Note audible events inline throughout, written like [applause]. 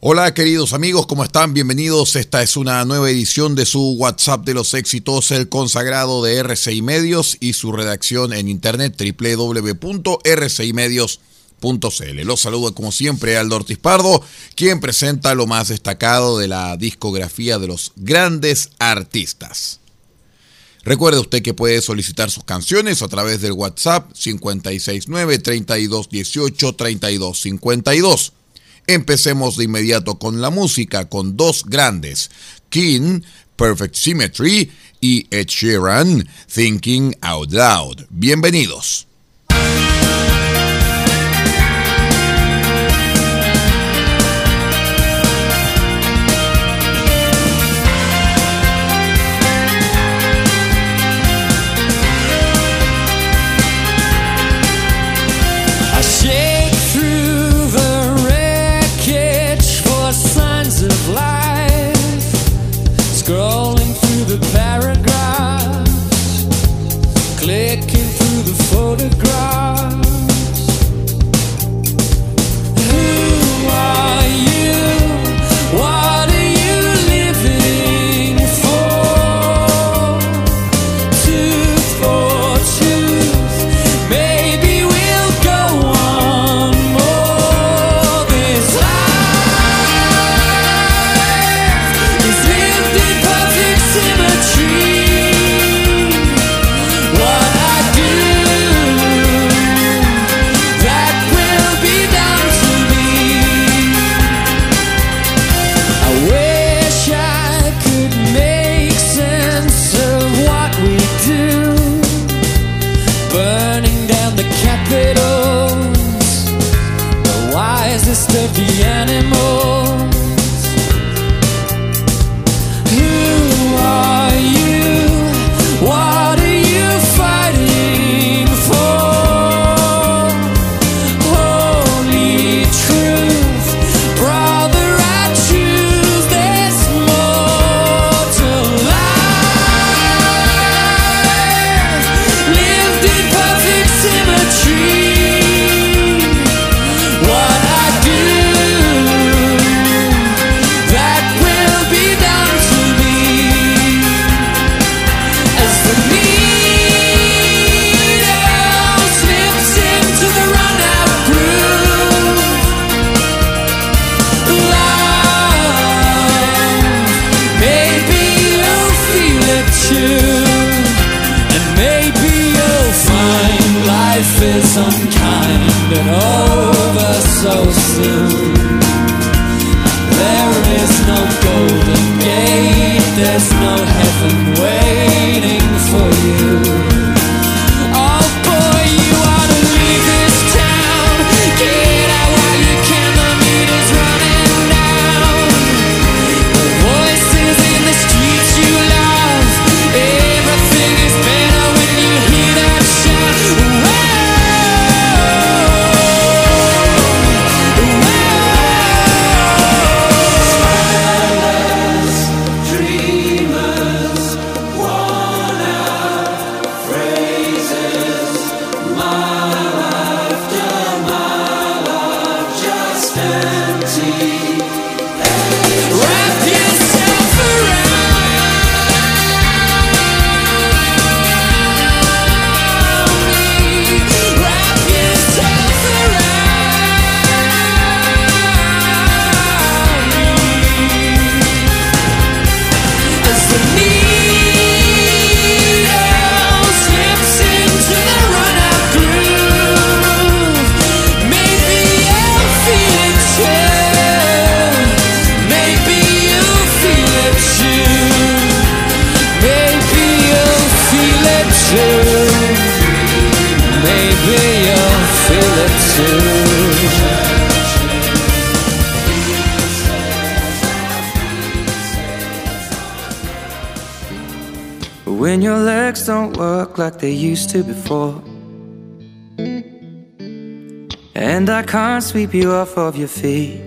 Hola queridos amigos, ¿cómo están? Bienvenidos. Esta es una nueva edición de su WhatsApp de los éxitos, el consagrado de RCI Medios y su redacción en internet www.rcimedios.cl. Los saludo como siempre Aldo Ortiz Pardo, quien presenta lo más destacado de la discografía de los grandes artistas. Recuerde usted que puede solicitar sus canciones a través del WhatsApp 569 3218 3252 Empecemos de inmediato con la música con dos grandes, King, Perfect Symmetry y Ed Sheeran, Thinking Out Loud. Bienvenidos. Like they to before. And I can't sweep you off of your feet.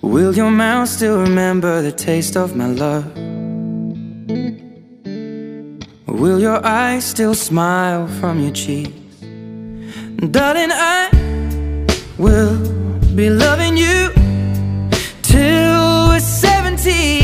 Will your mouth still remember the taste of my love? Will your eyes still smile from your cheeks? Darling, I we'll be loving you till we're 70.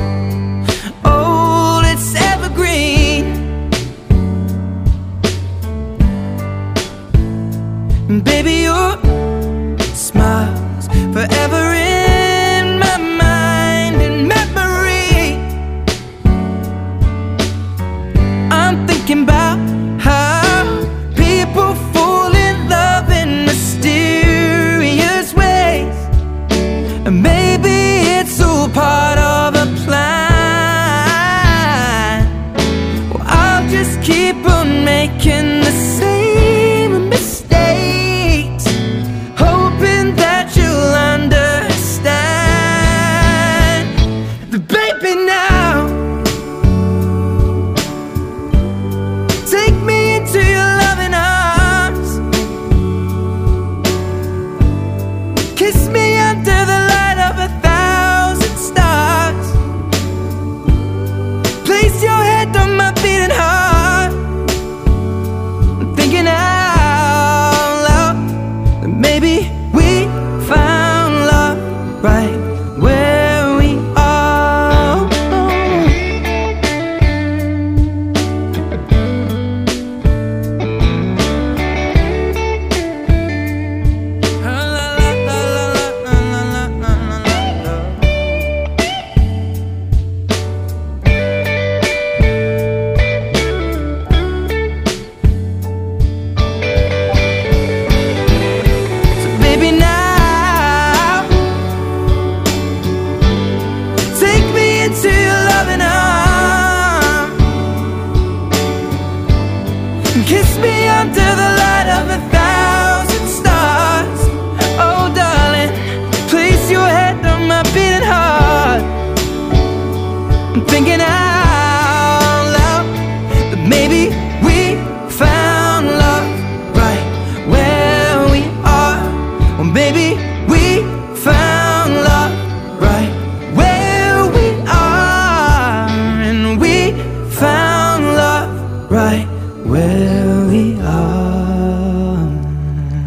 baby, your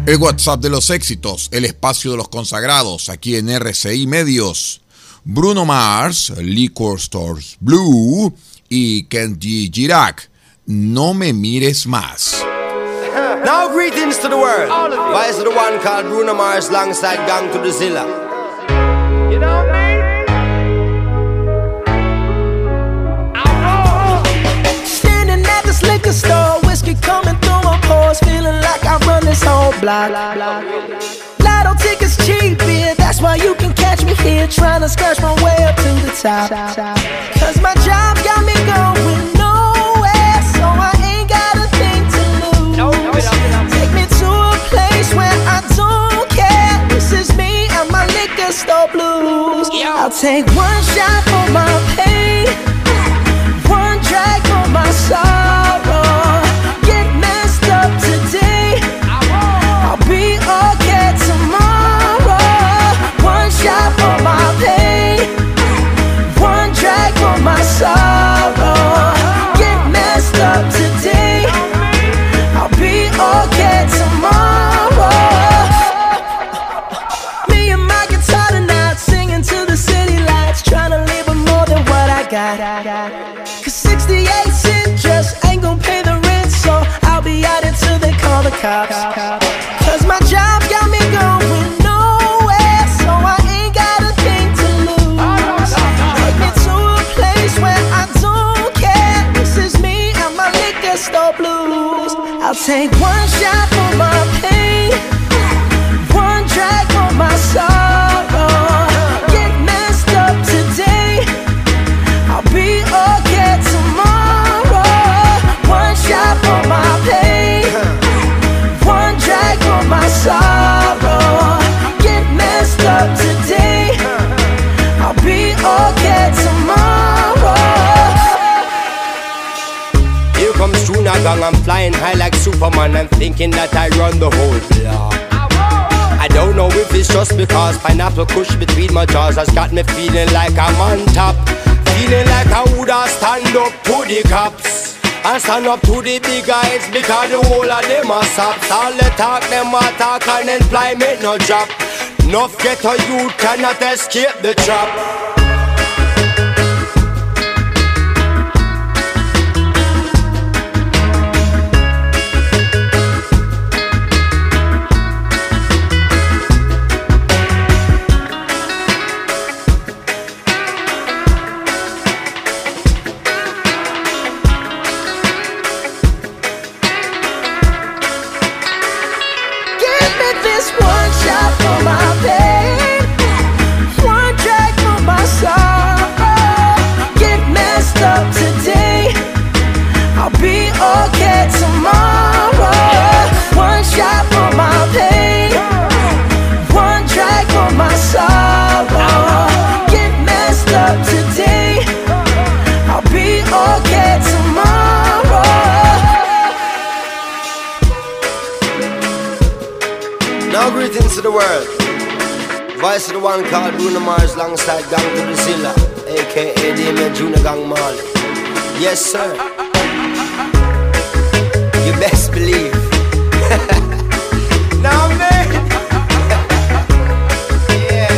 El WhatsApp de los éxitos, el espacio de los consagrados, aquí en RCI Medios. Bruno Mars, Liquor Stores Blue y Kenji Girac. No me mires más. Now greetings to the world. Why is the one called Bruno Mars alongside Gang to the Zilla? You know me? Standing at this liquor store, whiskey coming through feeling like I run this whole block. Lotto tickets cheap, yeah, that's why you can catch me here, trying to scratch my way up to the top. Cause my job got me going nowhere, so I ain't got a thing to lose. Take me to a place where I don't care. This is me and my liquor store blues. I'll take one shot for my pain, one drag for my sorrow. passar take one shot thinking that I run the whole block. I don't know if it's just because pineapple kush between my jaws has got me feeling like I'm on top. Feeling like I woulda stand up to the cops. And stand up to the big guys because the whole of them are sops. All the talk, them a talk and employment no job. Enough get a youth cannot escape the trap. The world. Voice of the one called Bruno Mars alongside Gong to the Zilla, aka Damian Junior Gong Marley. Yes, sir. You best believe. [laughs] now, man. [laughs] yeah.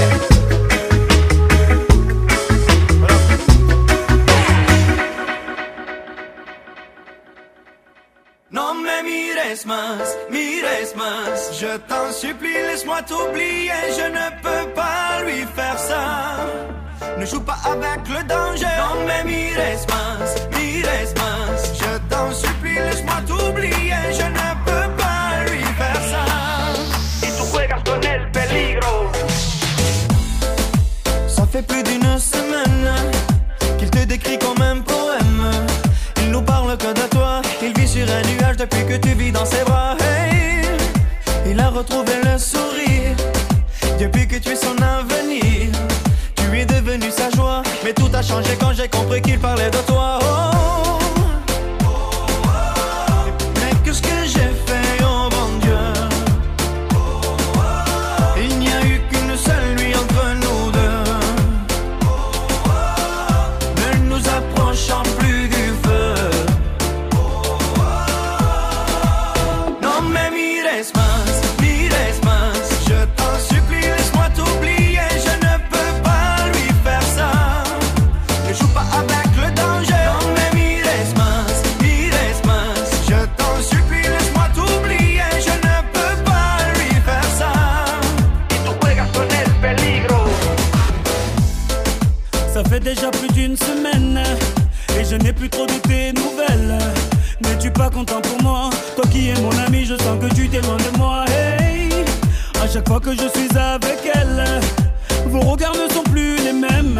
Mires más, mires más Je t'en supplie, laisse-moi t'oublier Je ne peux pas lui faire ça Ne joue pas avec le danger Non mais mires más, mires más Je t'en supplie, laisse-moi t'oublier Je ne peux pas lui faire ça Y tú juegas con el peligro. Ça fait plus d'une semaine qu'il te décrit comme un poème. Il nous parle que de toi. Il vit sur un nuage depuis que tu vis dans ses bras. Il a retrouvé le sourire depuis que tu es son avenir. Tu es devenu sa joie, mais tout a changé quand j'ai compris qu'il parlait de toi. Et je n'ai plus trop de tes nouvelles. N'es-tu pas content pour moi? Toi qui es mon ami, je sens que tu t'éloignes de moi. Hey, à chaque fois que je suis avec elle, vos regards ne sont plus les mêmes.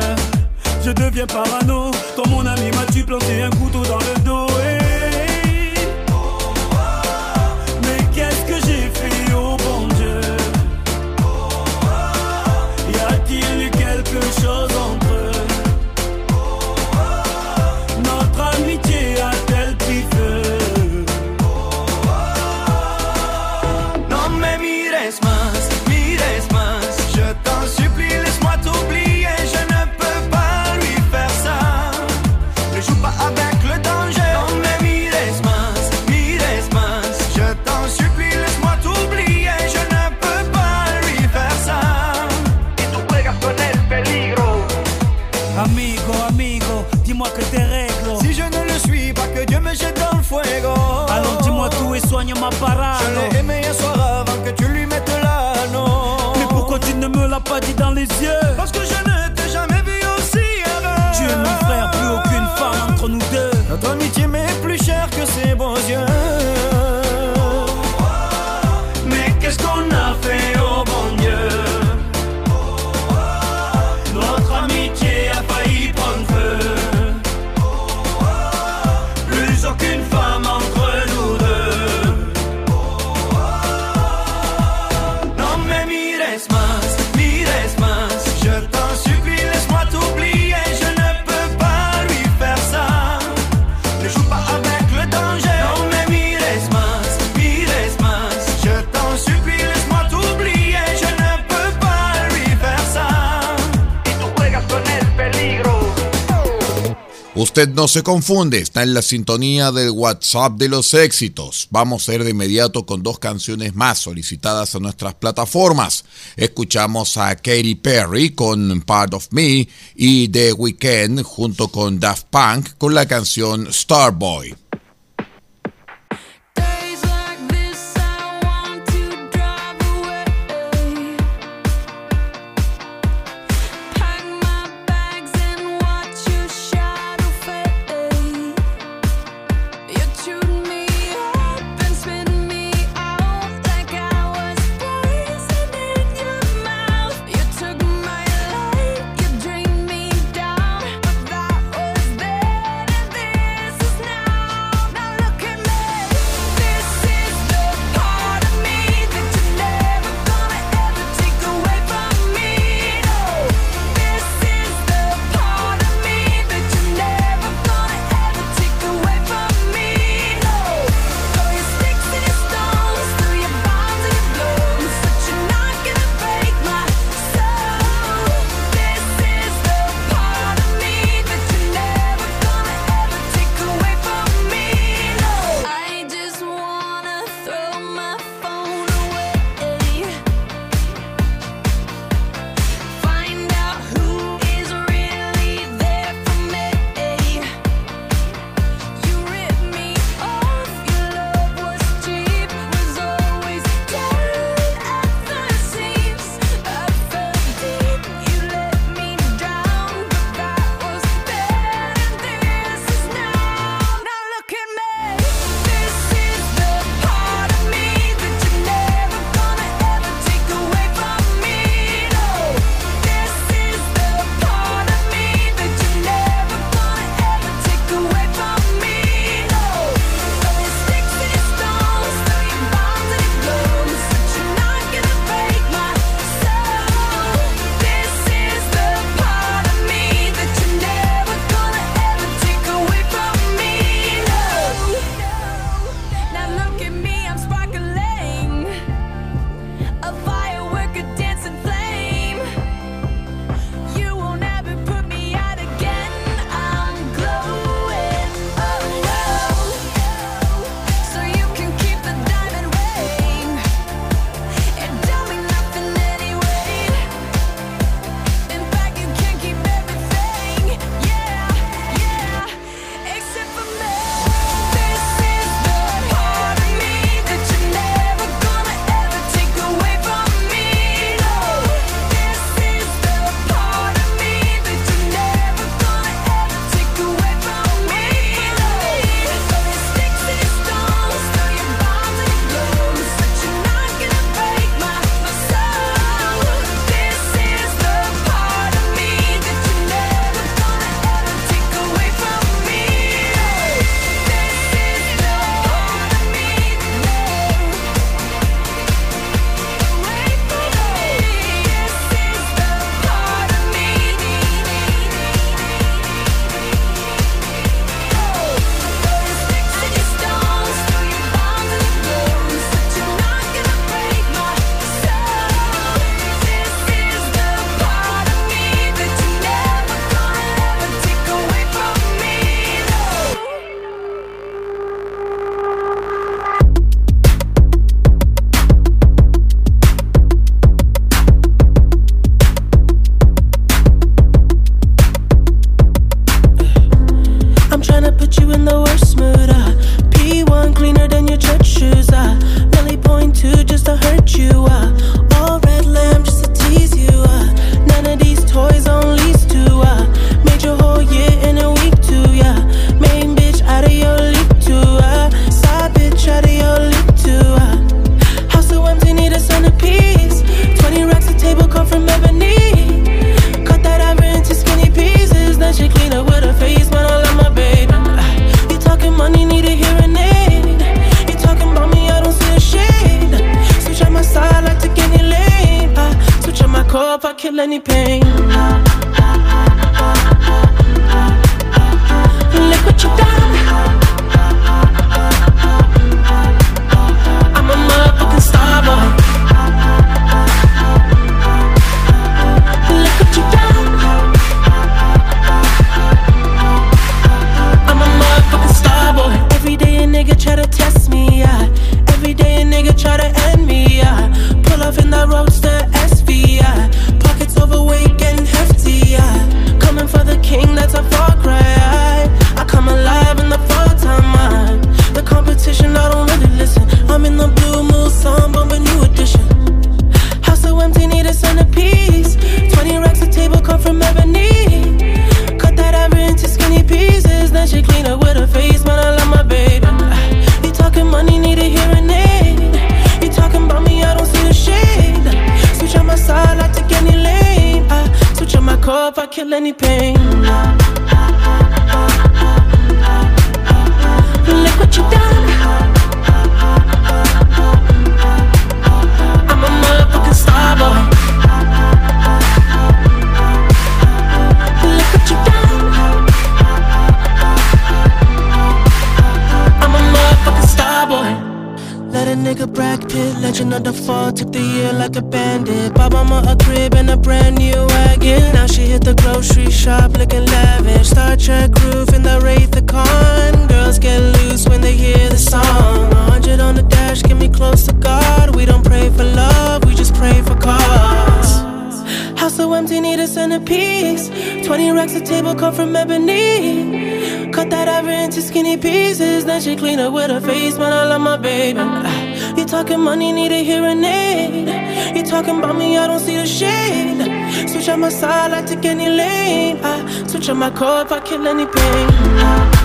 Je deviens parano. Quand mon ami m'a-tu planté un couteau dans le dos? Parano. Je l'ai aimé un soir avant que tu lui mettes l'anneau. Mais pourquoi tu ne me l'as pas dit dans les yeux? Parce que je ne t'ai jamais vu aussi heureux. Tu es mon frère, plus aucune femme entre nous deux. Notre amitié m'est plus chère que ses beaux yeux. Usted no se confunde, está en la sintonía del WhatsApp de los éxitos. Vamos a ir de inmediato con dos canciones más solicitadas a nuestras plataformas. Escuchamos a Katy Perry con Part of Me y The Weeknd junto con Daft Punk con la canción Starboy. she clean up with her face, man, I love my baby. You talking money, need a hearing aid. You talking about me, I don't see the shade. Switch on my side, I take any lane. I switch on my car if I kill any pain. I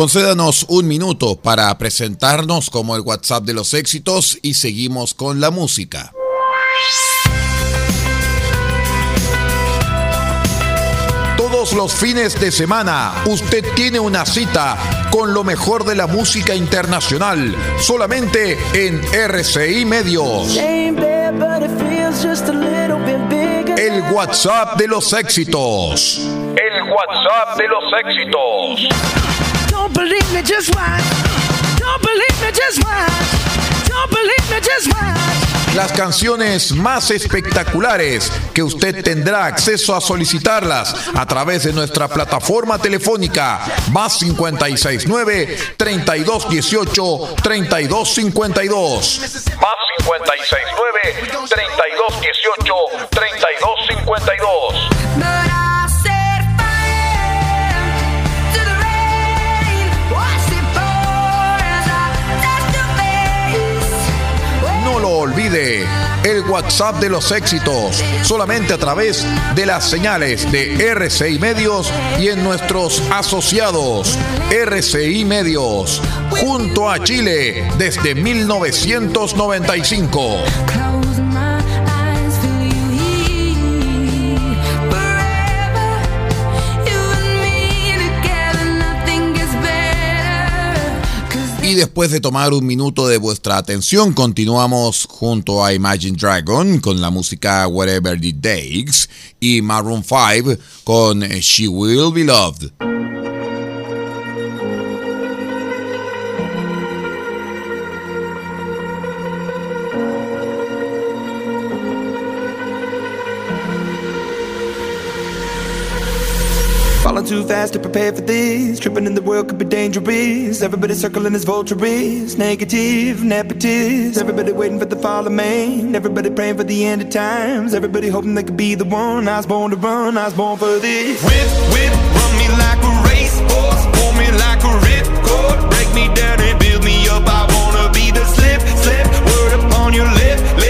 Concédanos un minuto para presentarnos como el WhatsApp de los éxitos y seguimos con la música. Todos los fines de semana usted tiene una cita con lo mejor de la música internacional, solamente en RCI Medios. El WhatsApp de los éxitos. El WhatsApp de los éxitos believe me, just watch. Don't believe me, just watch. Don't believe me, just watch. Las canciones más espectaculares que usted tendrá acceso a solicitarlas a través de nuestra plataforma telefónica más 569-3218-3252. Más 569-3218-3252. olvide el WhatsApp de los éxitos, solamente a través de las señales de RCI Medios y en nuestros asociados RCI Medios, junto a Chile desde 1995. Y después de tomar un minuto de vuestra atención, continuamos junto a Imagine Dragon con la música Whatever It Takes y Maroon 5 con She Will Be Loved. too fast to prepare for this. Tripping in the world could be dangerous. Everybody circling as vultures. Negative, nepotist. Everybody waiting for the fall of man. Everybody praying for the end of times. Everybody hoping they could be the one. I was born to run, I was born for this. Whip, whip, run me like a race horse. Pull me like a ripcord. Break me down and build me up. I wanna be the slip, slip. Word upon your lip, lip.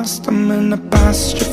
lost, I'm in the past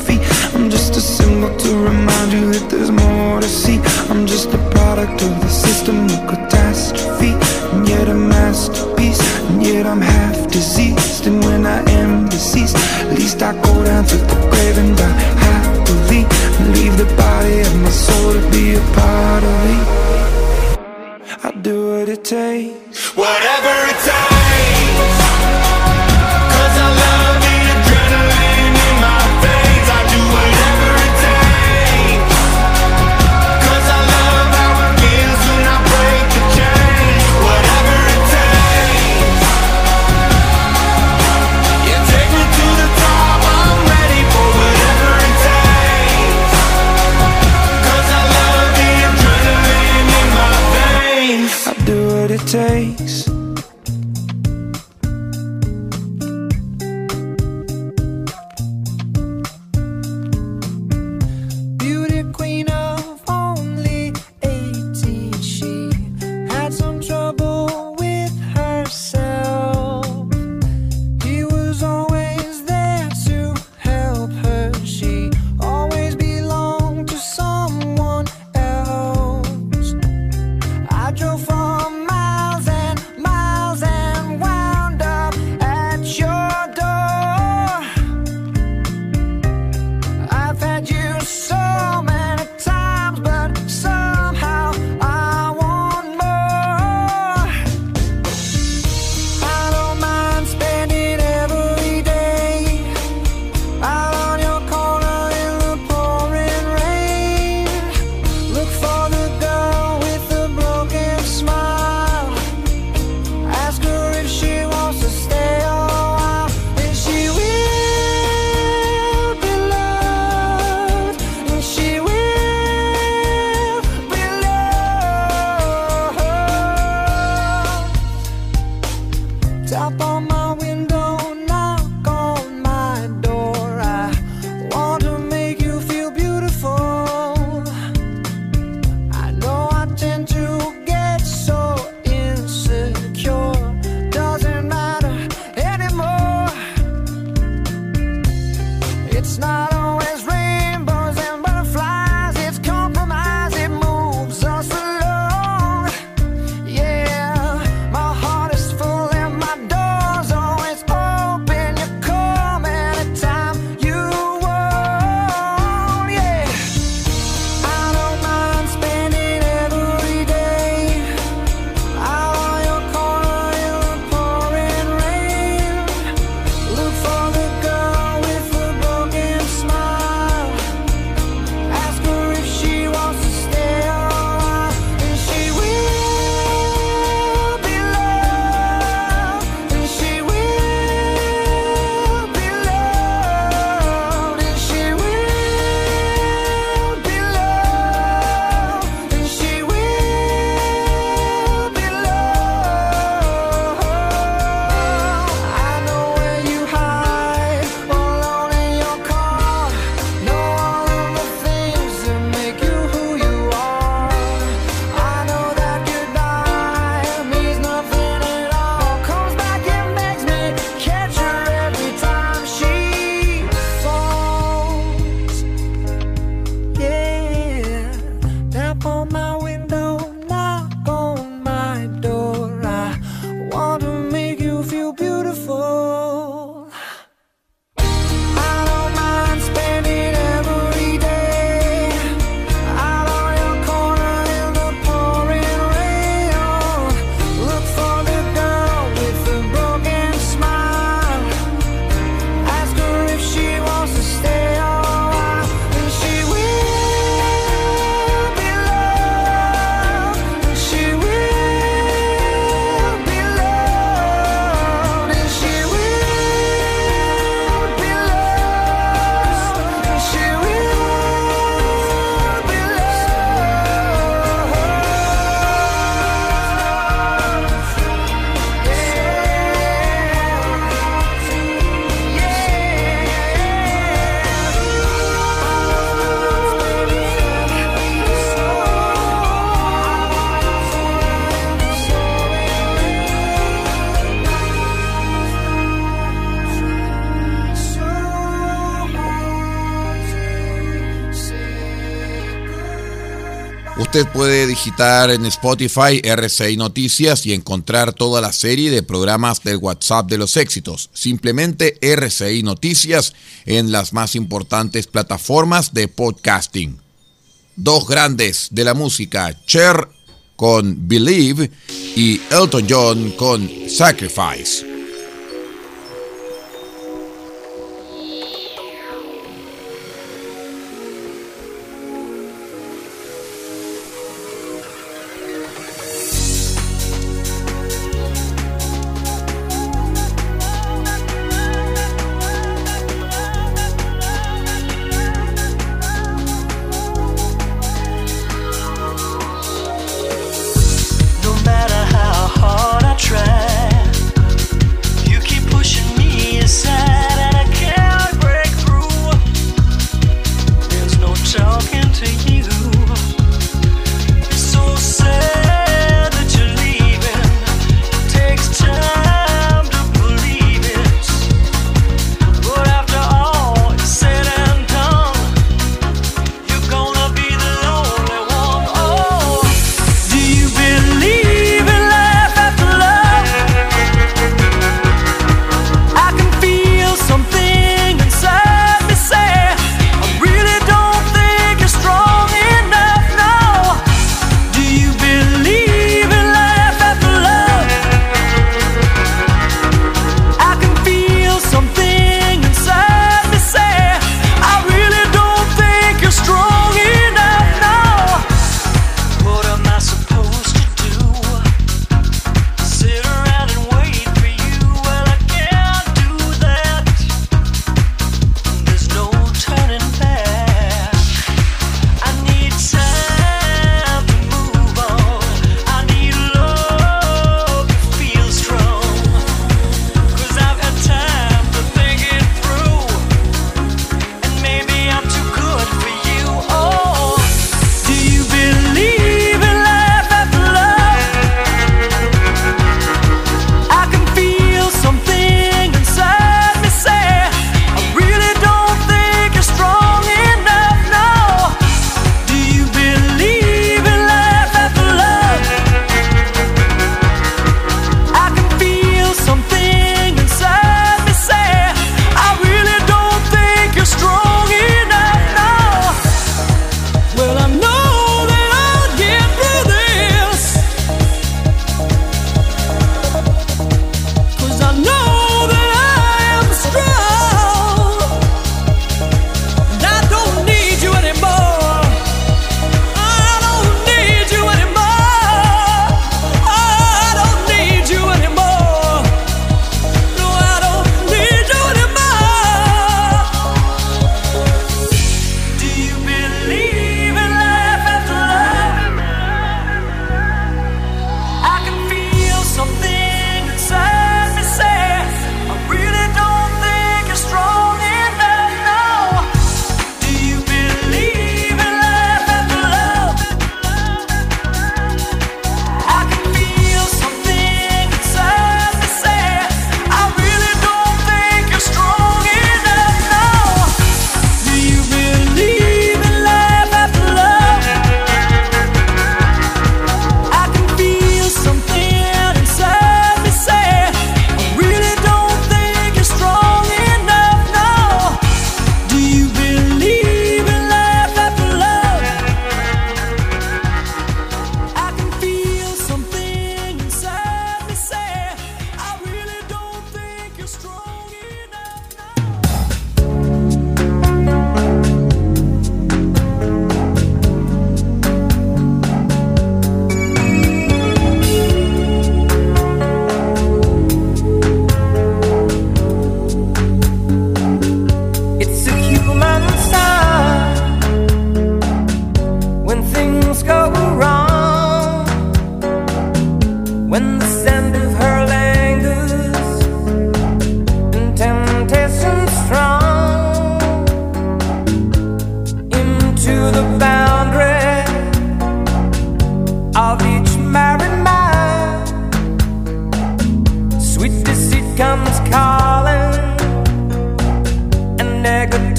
en Spotify RCI Noticias y encontrar toda la serie de programas del WhatsApp de los éxitos. Simplemente RCI Noticias en las más importantes plataformas de podcasting. Dos grandes de la música, Cher con Believe y Elton John con Sacrifice.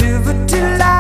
do, but till I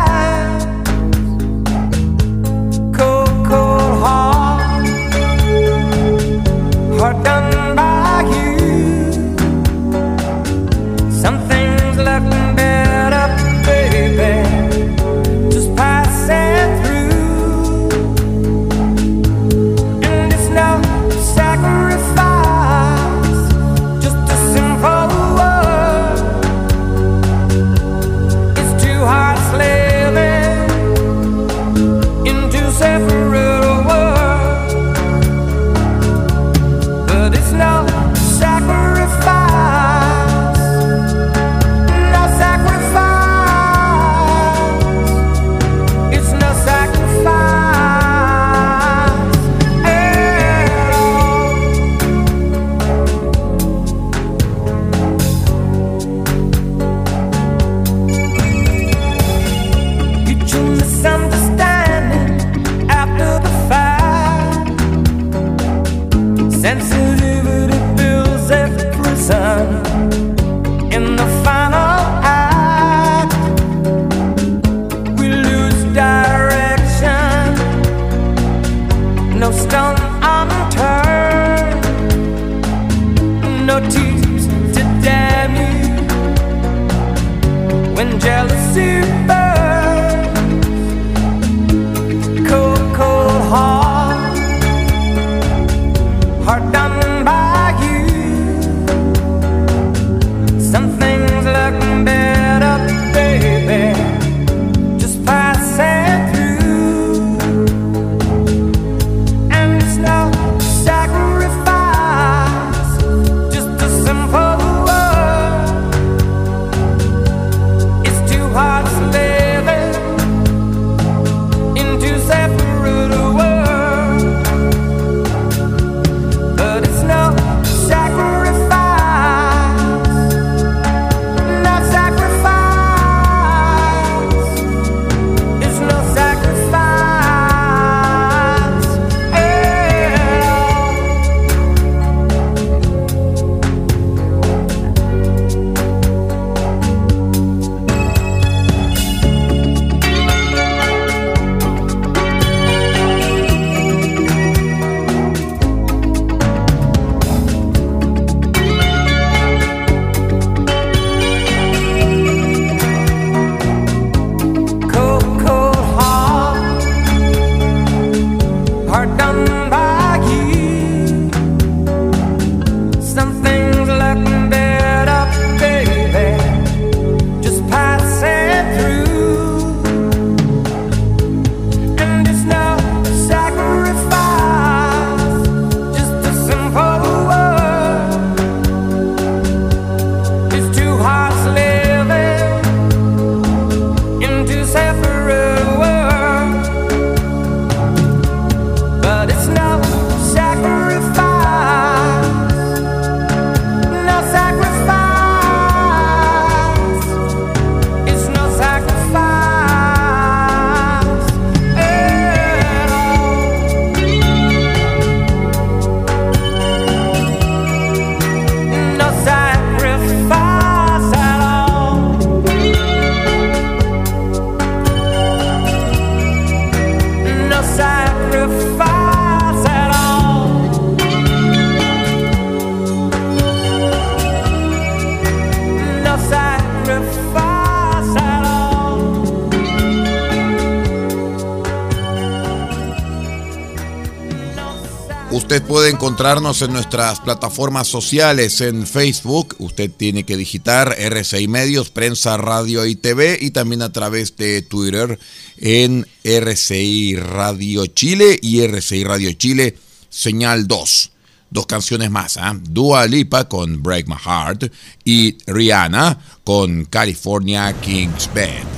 encontrarnos en nuestras plataformas sociales en Facebook. Usted tiene que digitar RCI Medios, Prensa, Radio y TV y también a través de Twitter en RCI Radio Chile y RCI Radio Chile Señal 2. Dos canciones más, ¿ah? Dua Lipa con Break My Heart y Rihanna con California Kings Band.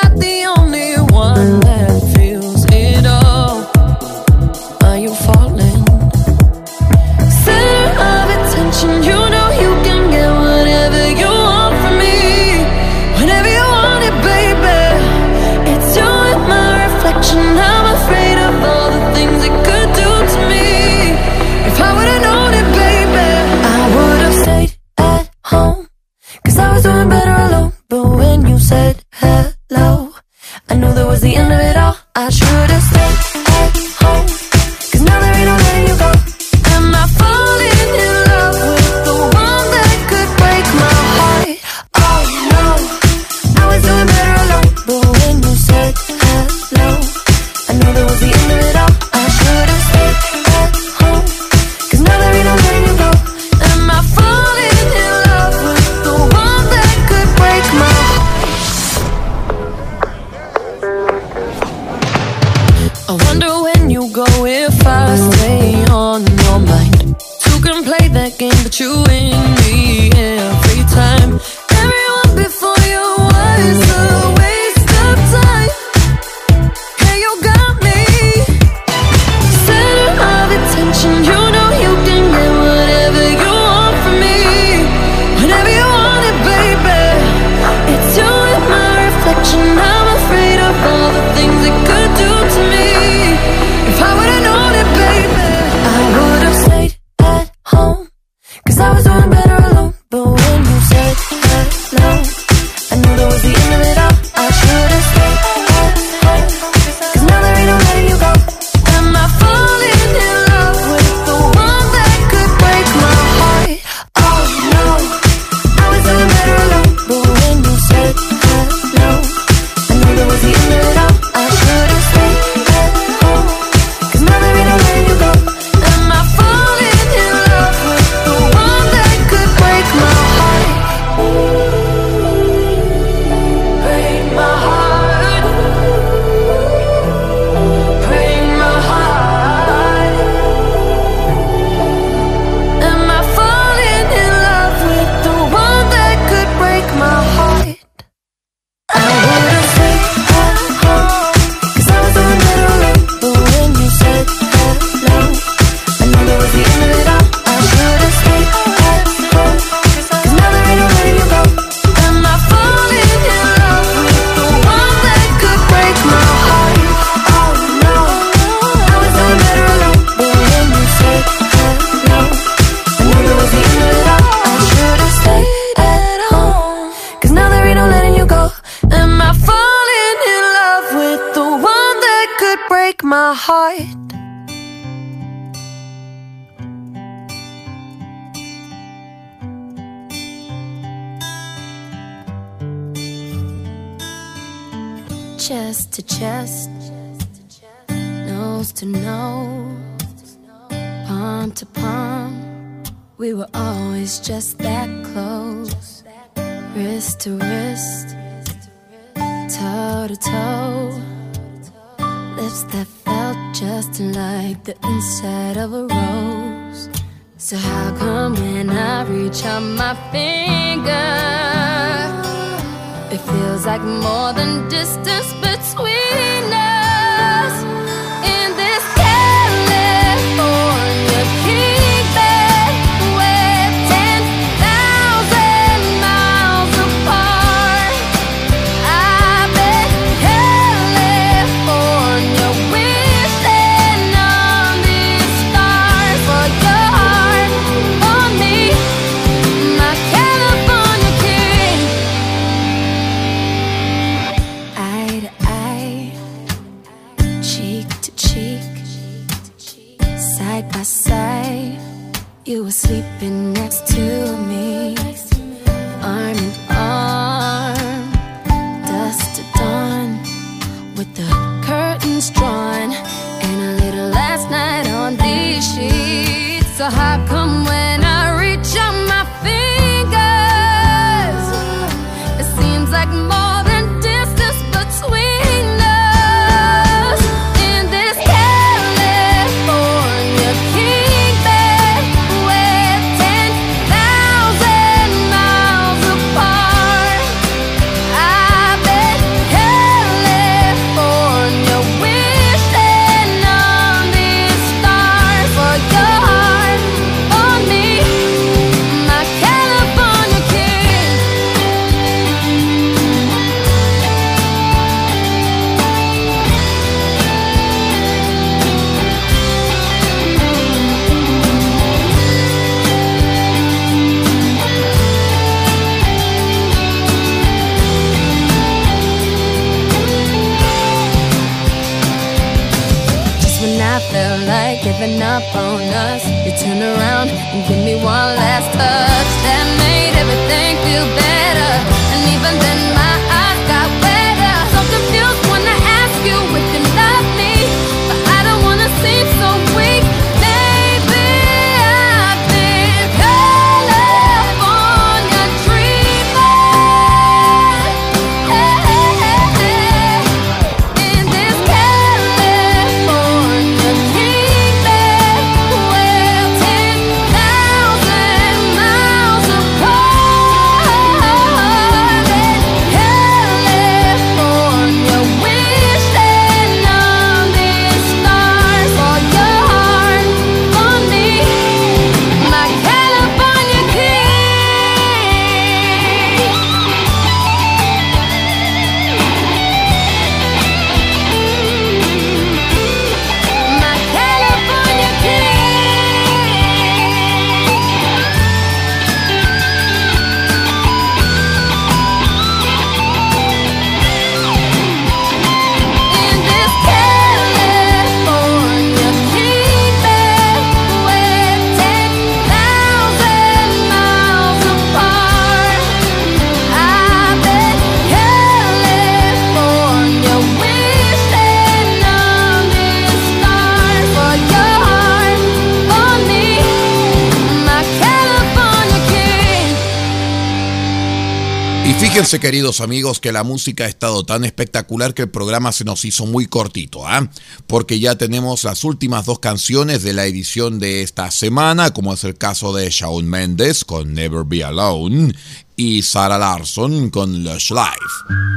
Fíjense, queridos amigos, que la música ha estado tan espectacular que el programa se nos hizo muy cortito, ¿ah? Porque ya tenemos las últimas dos canciones de la edición de esta semana, como es el caso de Shawn Mendes con Never Be Alone y Sarah Larson con Lush Life.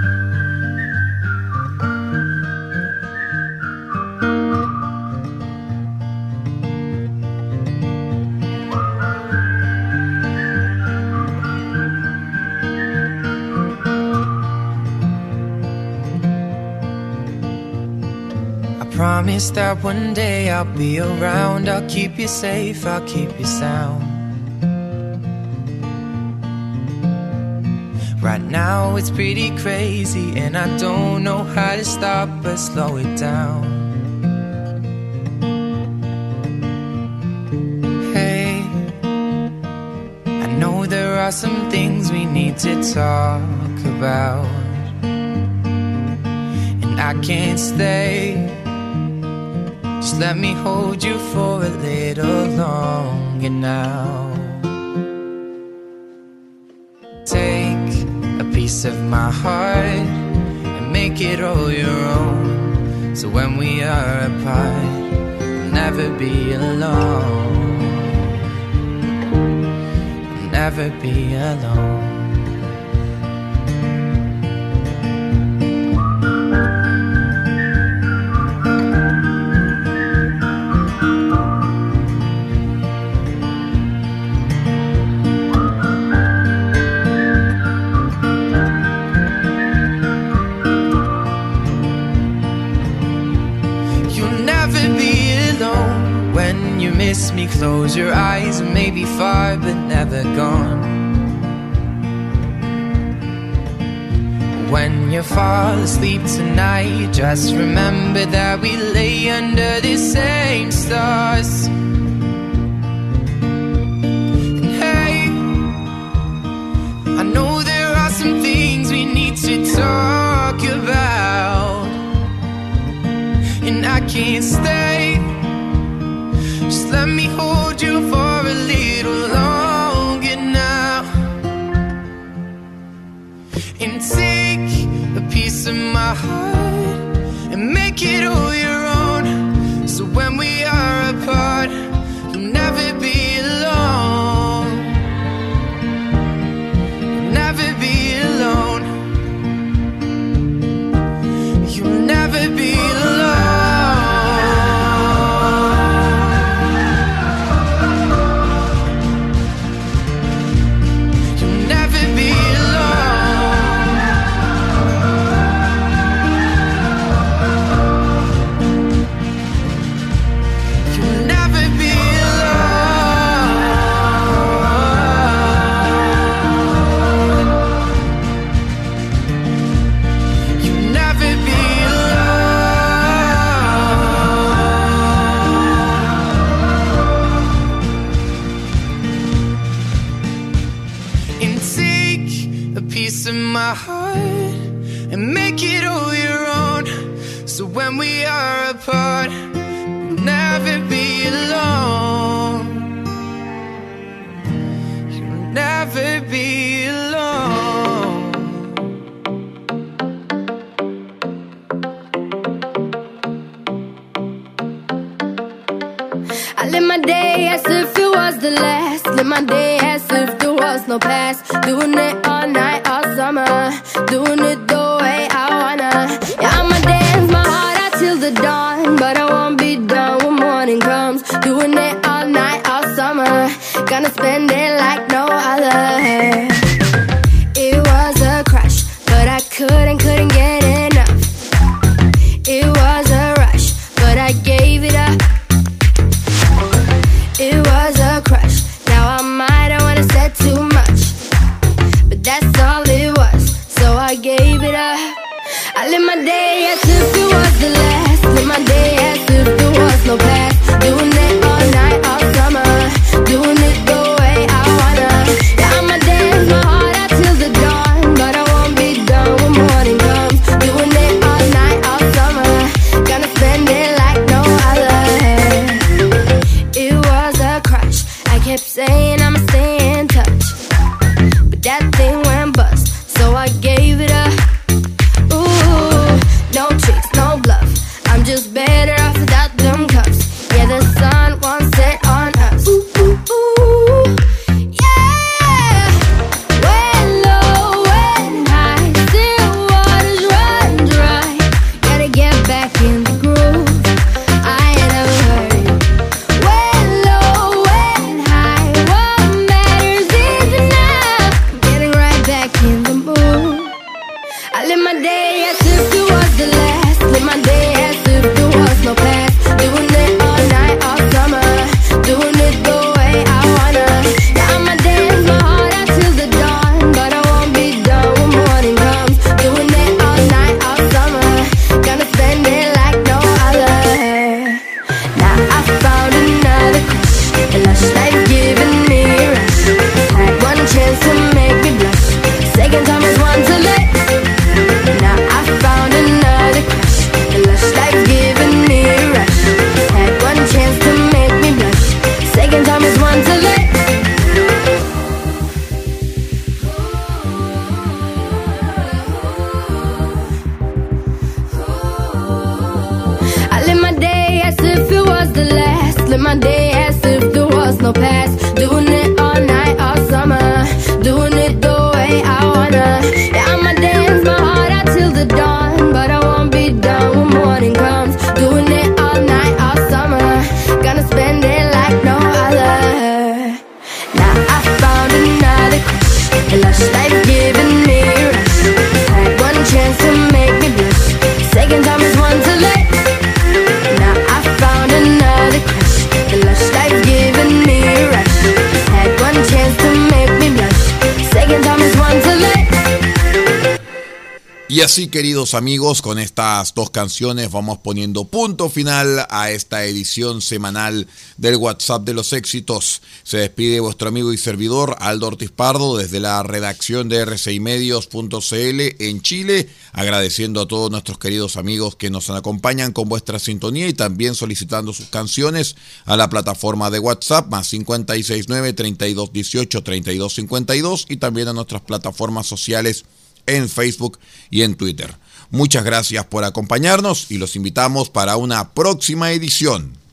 Promise that one day I'll be around. I'll keep you safe, I'll keep you sound. Right now it's pretty crazy, and I don't know how to stop but slow it down. Hey, I know there are some things we need to talk about, and I can't stay. Just let me hold you for a little longer now. Take a piece of my heart and make it all your own. So when we are apart, you'll never be alone. You'll never be alone. Miss me. Close your eyes and maybe far, but never gone. When you fall asleep tonight, just remember that we lay under the same stars. Amigos, con estas dos canciones vamos poniendo punto final a esta edición semanal del WhatsApp de los éxitos. Se despide vuestro amigo y servidor Aldo Ortiz Pardo desde la redacción de r6medios.cl en Chile, agradeciendo a todos nuestros queridos amigos que nos acompañan con vuestra sintonía y también solicitando sus canciones a la plataforma de WhatsApp más 569 3218 3252 y también a nuestras plataformas sociales en Facebook y en Twitter. Muchas gracias por acompañarnos y los invitamos para una próxima edición.